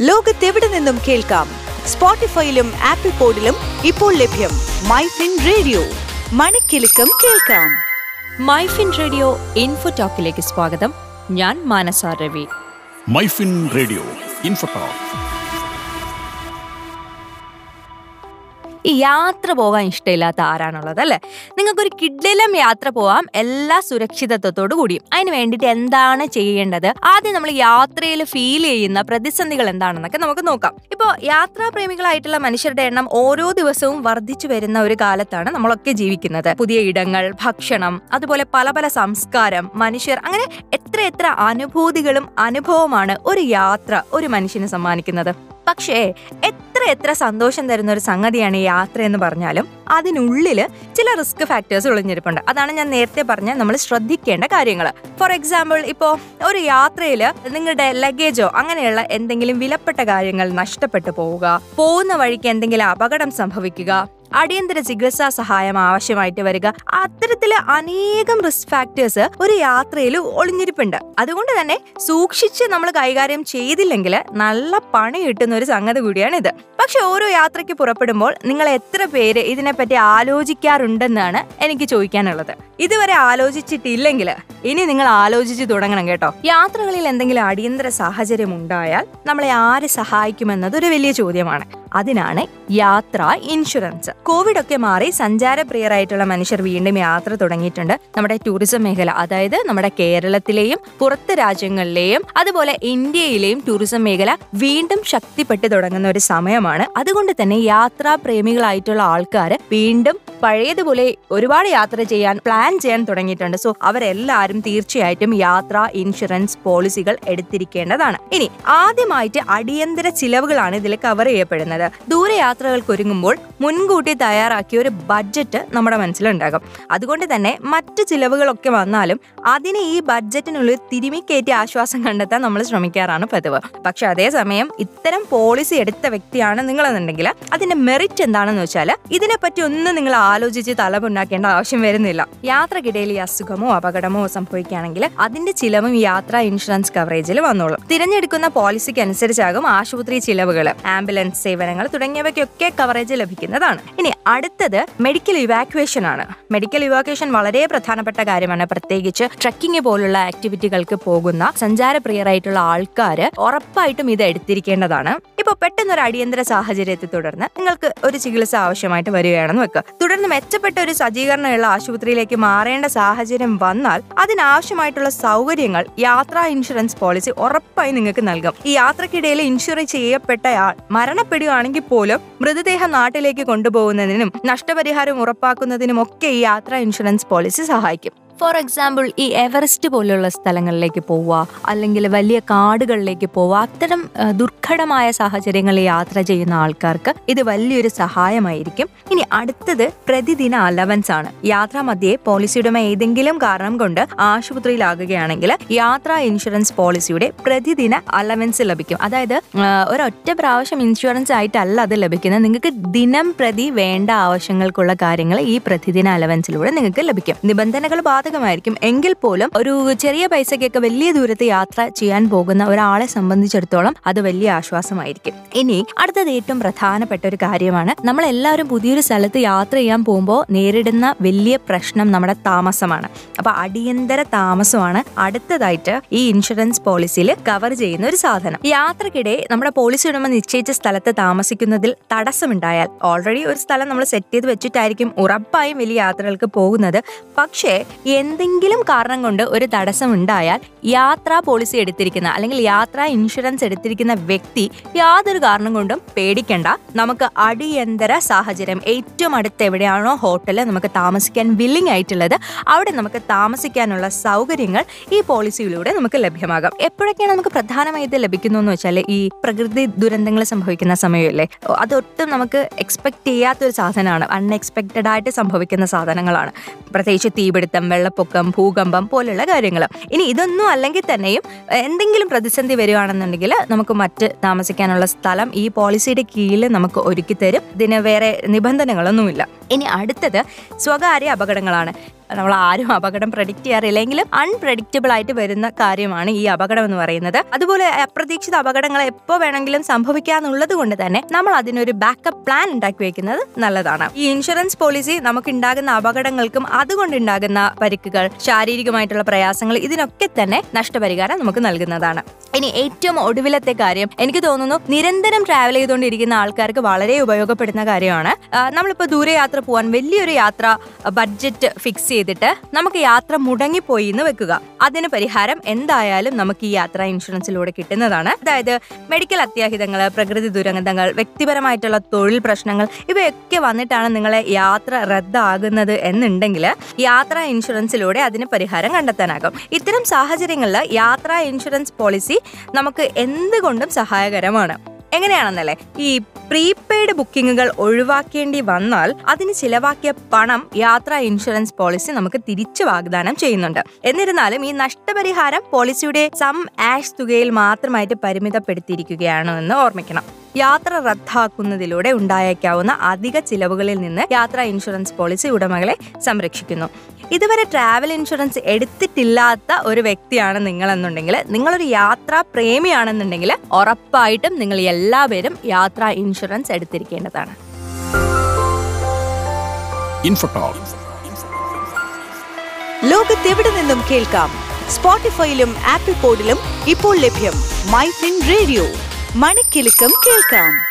ലോകത്തെവിടെ നിന്നും കേൾക്കാം? സ്പോട്ടിഫൈയിലും ആപ്പിൾ പോഡിലും ഇപ്പോൾ ലഭ്യം മൈഫിൻ റേഡിയോ. മണിക്കെലക്കം കേൾക്കാം. മൈഫിൻ റേഡിയോ ഇൻഫോ ടോക്കിലേക്ക് സ്വാഗതം. ഞാൻ Manasa Ravi. MyFin radio infotalk. ഈ യാത്ര പോകാൻ ഇഷ്ടമില്ലാത്ത ആരാണുള്ളത് അല്ലേ? നിങ്ങൾക്കൊരു കിഡിലും യാത്ര പോകാം എല്ലാ സുരക്ഷിതത്വത്തോടു കൂടിയും. അതിന് വേണ്ടിയിട്ട് എന്താണ് ചെയ്യേണ്ടത്? ആദ്യം നമ്മൾ യാത്രയിൽ ഫീൽ ചെയ്യുന്ന പ്രതിസന്ധികൾ എന്താണെന്നൊക്കെ നമുക്ക് നോക്കാം. ഇപ്പോൾ യാത്രാപ്രേമികളായിട്ടുള്ള മനുഷ്യരുടെ എണ്ണം ഓരോ ദിവസവും വർദ്ധിച്ചു വരുന്ന ഒരു കാലത്താണ് നമ്മളൊക്കെ ജീവിക്കുന്നത്. പുതിയ ഇടങ്ങൾ ഭക്ഷണം അതുപോലെ പല പല സംസ്കാരം മനുഷ്യർ അങ്ങനെ എത്ര എത്ര അനുഭൂതികളും അനുഭവമാണ് ഒരു യാത്ര ഒരു മനുഷ്യന് സമ്മാനിക്കുന്നത്. പക്ഷേ എത്ര എത്ര സന്തോഷം തരുന്ന ഒരു സംഗതിയാണ് ഈ യാത്ര എന്ന് പറഞ്ഞാലും അതിനുള്ളിൽ ചില റിസ്ക് ഫാക്ടേഴ്സ് ഒളിഞ്ഞിരിപ്പുണ്ട്. അതാണ് ഞാൻ നേരത്തെ പറഞ്ഞ നമ്മൾ ശ്രദ്ധിക്കേണ്ട കാര്യങ്ങൾ ഫോർ എക്സാമ്പിൾ ഇപ്പോൾ ഒരു യാത്രയിൽ നിങ്ങളുടെ ലഗേജോ അങ്ങനെയുള്ള എന്തെങ്കിലും വിലപ്പെട്ട കാര്യങ്ങൾ നഷ്ടപ്പെട്ടു പോവുക പോകുന്ന വഴിക്ക് എന്തെങ്കിലും അപകടം സംഭവിക്കുക അടിയന്തര ചികിത്സാ സഹായം ആവശ്യമായിട്ട് വരിക. അത്തരത്തിൽ അനേകം റിസ്ക് ഫാക്ടേഴ്സ് ഒരു യാത്രയിൽ ഒളിഞ്ഞിരിപ്പുണ്ട്. അതുകൊണ്ട് തന്നെ സൂക്ഷിച്ച് നമ്മൾ കൈകാര്യം ചെയ്തില്ലെങ്കിൽ നല്ല പണി കിട്ടുന്ന ഒരു സംഗതി കൂടിയാണിത്. പക്ഷെ ഓരോ യാത്രയ്ക്ക് പുറപ്പെടുമ്പോൾ നിങ്ങൾ എത്ര പേര് ഇതിനെപ്പറ്റി ആലോചിക്കാറുണ്ടെന്നാണ് എനിക്ക് ചോദിക്കാനുള്ളത്. ഇതുവരെ ആലോചിച്ചിട്ടില്ലെങ്കിൽ ഇനി നിങ്ങൾ ആലോചിച്ച് തുടങ്ങണം കേട്ടോ. യാത്രകളിൽ എന്തെങ്കിലും അടിയന്തര സാഹചര്യം ഉണ്ടായാൽ നമ്മളെ ആര് സഹായിക്കുമെന്നത് ഒരു വലിയ ചോദ്യമാണ്. അതിനാണ് യാത്ര ഇൻഷുറൻസ്. കോവിഡ് ഒക്കെ മാറി സഞ്ചാരപ്രിയരായിട്ടുള്ള മനുഷ്യർ വീണ്ടും യാത്ര തുടങ്ങിയിട്ടുണ്ട്. നമ്മുടെ ടൂറിസം മേഖല അതായത് നമ്മുടെ കേരളത്തിലെയും പുറത്ത് രാജ്യങ്ങളിലെയും അതുപോലെ ഇന്ത്യയിലെയും ടൂറിസം മേഖല വീണ്ടും ശക്തിപ്പെട്ടു തുടങ്ങുന്ന ഒരു സമയമാണ്. അതുകൊണ്ട് തന്നെ യാത്രാ പ്രേമികളായിട്ടുള്ള ആൾക്കാർ വീണ്ടും പഴയതുപോലെ ഒരുപാട് യാത്ര ചെയ്യാൻ പ്ലാൻ ചെയ്യാൻ തുടങ്ങിയിട്ടുണ്ട്. സോ അവരെല്ലാവരും തീർച്ചയായിട്ടും യാത്രാ ഇൻഷുറൻസ് പോളിസികൾ എടുത്തിരിക്കേണ്ടതാണ്. ഇനി ആദ്യമായിട്ട് അടിയന്തര ചിലവുകളാണ് ഇതിൽ കവർ ചെയ്യപ്പെടുന്നത്. ദൂരയാത്രകൾക്ക് ഒരുങ്ങുമ്പോൾ മുൻകൂട്ടി തയ്യാറാക്കിയ ഒരു ബഡ്ജറ്റ് നമ്മുടെ മനസ്സിലുണ്ടാകും. അതുകൊണ്ട് തന്നെ മറ്റ് ചിലവുകളൊക്കെ വന്നാലും അതിനെ ഈ ബഡ്ജറ്റിനുള്ളിൽ തിരുമിക്കയറ്റി ആശ്വാസം കണ്ടെത്താൻ നമ്മൾ ശ്രമിക്കാറാണ് പതിവ്. പക്ഷെ അതേസമയം ഇത്തരം പോളിസി എടുത്ത വ്യക്തിയാണ് നിങ്ങളെന്നുണ്ടെങ്കിൽ അതിന്റെ മെറിറ്റ് എന്താണെന്ന് വെച്ചാൽ ഇതിനെപ്പറ്റി ഒന്നും നിങ്ങൾ ആലോചിച്ച് തലമുണ്ടാക്കേണ്ട ആവശ്യം വരുന്നില്ല. യാത്രക്കിടയിൽ ഈ അസുഖമോ അപകടമോ സംഭവിക്കുകയാണെങ്കിൽ അതിന്റെ ചിലവും യാത്രാ ഇൻഷുറൻസ് കവറേജിൽ വന്നോളും. തിരഞ്ഞെടുക്കുന്ന പോളിസിക്ക് അനുസരിച്ചാകും ആശുപത്രി ചിലവുകൾ ആംബുലൻസ് സേവനങ്ങൾ തുടങ്ങിയവയ്ക്കൊക്കെ കവറേജ് ലഭിക്കുന്നതാണ്. ഇനി അടുത്തത് മെഡിക്കൽ ഇവാക്യുവേഷൻ ആണ്. മെഡിക്കൽ ഇവാക്യുവേഷൻ വളരെ പ്രധാനപ്പെട്ട കാര്യമാണ്. പ്രത്യേകിച്ച് ട്രക്കിംഗ് പോലുള്ള ആക്ടിവിറ്റികൾക്ക് പോകുന്ന സഞ്ചാരപ്രിയരായിട്ടുള്ള ആൾക്കാർ ഉറപ്പായിട്ടും ഇത് എടുത്തിരിക്കേണ്ടതാണ്. ഇപ്പൊ പെട്ടെന്നൊരു അടിയന്തര സാഹചര്യത്തെ തുടർന്ന് നിങ്ങൾക്ക് ഒരു ചികിത്സ ആവശ്യമായിട്ട് വരികയാണെന്ന് വെക്കുക തുടർന്ന് മെച്ചപ്പെട്ട ഒരു സജ്ജീകരണമുള്ള ആശുപത്രിയിലേക്ക് മാറേണ്ട സാഹചര്യം വന്നാൽ അതിനാവശ്യമായിട്ടുള്ള സൗകര്യങ്ങൾ യാത്രാ ഇൻഷുറൻസ് പോളിസി ഉറപ്പായി നിങ്ങൾക്ക് നൽകും. ഈ യാത്രക്കിടയിൽ ഇൻഷുർ ചെയ്യപ്പെട്ടയാൾ മരണപ്പെടുകയാണെങ്കിൽ പോലും മൃതദേഹം നാട്ടിലേക്ക് കൊണ്ടുപോകുന്നതിനും നഷ്ടപരിഹാരം ഉറപ്പാക്കുന്നതിനും ഒക്കെ ഈ യാത്രാ ഇൻഷുറൻസ് പോളിസി സഹായിക്കും. ഫോർ എക്സാമ്പിൾ ഈ എവറസ്റ്റ് പോലുള്ള സ്ഥലങ്ങളിലേക്ക് പോവുക അല്ലെങ്കിൽ വലിയ കാടുകളിലേക്ക് പോവുക അത്തരം ദുർഘടമായ സാഹചര്യങ്ങളിൽ യാത്ര ചെയ്യുന്ന ആൾക്കാർക്ക് ഇത് വലിയൊരു സഹായമായിരിക്കും. ഇനി അടുത്തത് പ്രതിദിന അലവൻസ് ആണ്. യാത്രാ മധ്യേ പോളിസിയുടെ ഏതെങ്കിലും കാരണം കൊണ്ട് ആശുപത്രിയിലാകുകയാണെങ്കിൽ യാത്രാ ഇൻഷുറൻസ് പോളിസിയുടെ പ്രതിദിന അലവൻസ് ലഭിക്കും. അതായത് ഒരൊറ്റ പ്രാവശ്യം ഇൻഷുറൻസ് ആയിട്ടല്ല അത് ലഭിക്കുന്നത്. നിങ്ങൾക്ക് ദിനം പ്രതി വേണ്ട ആവശ്യങ്ങൾക്കുള്ള കാര്യങ്ങൾ ഈ പ്രതിദിന അലവൻസിലൂടെ നിങ്ങൾക്ക് ലഭിക്കും. നിബന്ധനകൾ ബാധകമായിരിക്കും. എങ്കിൽ പോലും ഒരു ചെറിയ പൈസയ്ക്കൊക്കെ വലിയ ദൂരത്ത് യാത്ര ചെയ്യാൻ പോകുന്ന ഒരാളെ സംബന്ധിച്ചിടത്തോളം അത് വലിയ ആശ്വാസമായിരിക്കും. ഇനി അടുത്തത് ഏറ്റവും പ്രധാനപ്പെട്ട ഒരു കാര്യമാണ്. നമ്മൾ എല്ലാവരും പുതിയൊരു സ്ഥലത്ത് യാത്ര ചെയ്യാൻ പോകുമ്പോൾ നേരിടുന്ന വലിയ പ്രശ്നം നമ്മുടെ താമസമാണ്. അപ്പൊ അടിയന്തര താമസമാണ് അടുത്തതായിട്ട് ഈ ഇൻഷുറൻസ് പോളിസിയിൽ കവർ ചെയ്യുന്ന ഒരു സാധനം. യാത്രക്കിടെ നമ്മുടെ പോളിസി ഉടമ നിശ്ചയിച്ച സ്ഥലത്ത് താമസിക്കുന്നതിൽ തടസ്സമുണ്ടായാൽ ഓൾറെഡി ഒരു സ്ഥലം നമ്മൾ സെറ്റ് ചെയ്ത് വെച്ചിട്ടായിരിക്കും ഉറപ്പായും വലിയ യാത്രകൾക്ക് പോകുന്നത്. പക്ഷേ എന്തെങ്കിലും കാരണം കൊണ്ട് ഒരു തടസ്സം ഉണ്ടായാൽ യാത്രാ പോളിസി എടുത്തിരിക്കുന്ന അല്ലെങ്കിൽ യാത്രാ ഇൻഷുറൻസ് എടുത്തിരിക്കുന്ന വ്യക്തി യാതൊരു കാരണം കൊണ്ടും പേടിക്കണ്ട. നമുക്ക് അടിയന്തര സാഹചര്യം. ഏറ്റവും അടുത്ത് എവിടെയാണോ ഹോട്ടൽ നമുക്ക് താമസിക്കാൻ വില്ലിംഗ് ആയിട്ടുള്ളത് അവിടെ നമുക്ക് താമസിക്കാനുള്ള സൗകര്യങ്ങൾ ഈ പോളിസിയിലൂടെ നമുക്ക് ലഭ്യമാകാം. എപ്പോഴൊക്കെയാണ് നമുക്ക് പ്രധാനമായി ഇത് ലഭിക്കുന്നു എന്ന് വെച്ചാൽ ഈ പ്രകൃതി ദുരന്തങ്ങൾ സംഭവിക്കുന്ന സമയമല്ലേ? അതൊട്ടും നമുക്ക് എക്സ്പെക്ട് ചെയ്യാത്തൊരു സാധനമാണ്. അൺഎക്സ്പെക്റ്റഡ് ആയിട്ട് സംഭവിക്കുന്ന സാധനങ്ങളാണ്. പ്രത്യേകിച്ച് തീപിടുത്തം വെള്ളപ്പൊക്കം ഭൂകമ്പം പോലുള്ള കാര്യങ്ങൾ ഇനി ഇതൊന്നും അല്ലെങ്കിൽ തന്നെയും എന്തെങ്കിലും പ്രതിസന്ധി വരികയാണെന്നുണ്ടെങ്കിൽ നമുക്ക് മറ്റ് താമസിക്കാനുള്ള സ്ഥലം ഈ പോളിസിയുടെ കീഴിൽ നമുക്ക് ഒരുക്കി തരും ഇതിന് വേറെ നിബന്ധനകളൊന്നുമില്ല. ഇനി അടുത്തത് സ്വകാര്യ അപകടങ്ങളാണ്. നമ്മൾ ആരും അപകടം പ്രഡിക്റ്റ് ചെയ്യാറില്ല. എങ്കിലും അൺപ്രഡിക്റ്റബിൾ ആയിട്ട് വരുന്ന കാര്യമാണ് ഈ അപകടം എന്ന് പറയുന്നത്. അതുപോലെ അപ്രതീക്ഷിത അപകടങ്ങൾ എപ്പോ വേണമെങ്കിലും സംഭവിക്കാന്നുള്ളത് കൊണ്ട് തന്നെ നമ്മൾ അതിനൊരു ബാക്കപ്പ് പ്ലാൻ ഉണ്ടാക്കി വെക്കുന്നത് നല്ലതാണ്. ഈ ഇൻഷുറൻസ് പോളിസി നമുക്ക് ഉണ്ടാകുന്ന അപകടങ്ങൾക്കും അതുകൊണ്ടുണ്ടാകുന്ന പരിക്കുകൾ ശാരീരികമായിട്ടുള്ള പ്രയാസങ്ങൾ ഇതിനൊക്കെ തന്നെ നഷ്ടപരിഹാരം നമുക്ക് നൽകുന്നതാണ്. ഇനി ഏറ്റവും ഒടുവിലത്തെ കാര്യം എനിക്ക് തോന്നുന്നു നിരന്തരം ട്രാവൽ ചെയ്തുകൊണ്ടിരിക്കുന്ന ആൾക്കാർക്ക് വളരെ ഉപയോഗപ്പെടുന്ന കാര്യമാണ്. നമ്മളിപ്പോൾ ദൂരയാത്ര പോകാൻ വലിയൊരു യാത്ര ബഡ്ജറ്റ് ഫിക്സ് ചെയ്തിട്ട് നമുക്ക് യാത്ര മുടങ്ങിപ്പോയി എന്ന് വെക്കുക. അതിന് പരിഹാരം എന്തായാലും നമുക്ക് ഈ യാത്ര ഇൻഷുറൻസിലൂടെ കിട്ടുന്നതാണ്. അതായത് മെഡിക്കൽ അത്യാഹിതങ്ങൾ പ്രകൃതി ദുരന്തങ്ങൾ വ്യക്തിപരമായിട്ടുള്ള തൊഴിൽ പ്രശ്നങ്ങൾ ഇവയൊക്കെ വന്നിട്ടാണ് നിങ്ങളെ യാത്ര റദ്ദാകുന്നത് എന്നുണ്ടെങ്കിൽ യാത്ര ഇൻഷുറൻസിലൂടെ അതിന് പരിഹാരം കണ്ടെത്താനാകും. ഇത്തരം സാഹചര്യങ്ങളിൽ യാത്രാ ഇൻഷുറൻസ് പോളിസി നമുക്ക് എന്തുകൊണ്ടും സഹായകരമാണ്. എങ്ങനെയാണെന്നല്ലേ? ഈ പ്രീപെയ്ഡ് ബുക്കിങ്ങുകൾ ഒഴിവാക്കേണ്ടി വന്നാൽ അതിന് ചിലവാക്കിയ പണം യാത്രാ ഇൻഷുറൻസ് പോളിസി നമുക്ക് തിരിച്ചു വാഗ്ദാനം ചെയ്യുന്നുണ്ട്. എന്നിരുന്നാലും ഈ നഷ്ടപരിഹാരം പോളിസിയുടെ സം ആഷ് തുകയിൽ മാത്രമായിട്ട് പരിമിതപ്പെടുത്തിയിരിക്കുകയാണ് എന്ന് ഓർമ്മിക്കണം. യാത്ര റദ്ദാക്കുന്നതിലൂടെ ഉണ്ടായേക്കാവുന്ന അധിക ചിലവുകളിൽ നിന്ന് യാത്രാ ഇൻഷുറൻസ് പോളിസി ഉടമകളെ സംരക്ഷിക്കുന്നു. ഇതുവരെ ട്രാവൽ ഇൻഷുറൻസ് എടുത്തിട്ടില്ലാത്ത ഒരു വ്യക്തിയാണ് നിങ്ങളെന്നുണ്ടെങ്കിൽ നിങ്ങളൊരു യാത്രാ പ്രേമിയാണെന്നുണ്ടെങ്കിൽ ഉറപ്പായിട്ടും നിങ്ങൾ എല്ലാവരും യാത്രാ ഇൻഷുറൻസ് എടുത്തിരിക്കേണ്ടതാണ്. ലോകത്തെവിടെ നിന്നും കേൾക്കാം? സ്പോട്ടിഫൈയിലും ആപ്പിൾ പോഡിലും ഇപ്പോൾ ലഭ്യം. മൈ ഫിൻ റേഡിയോ മണിക്കിലുക്കം കേൾക്കാം.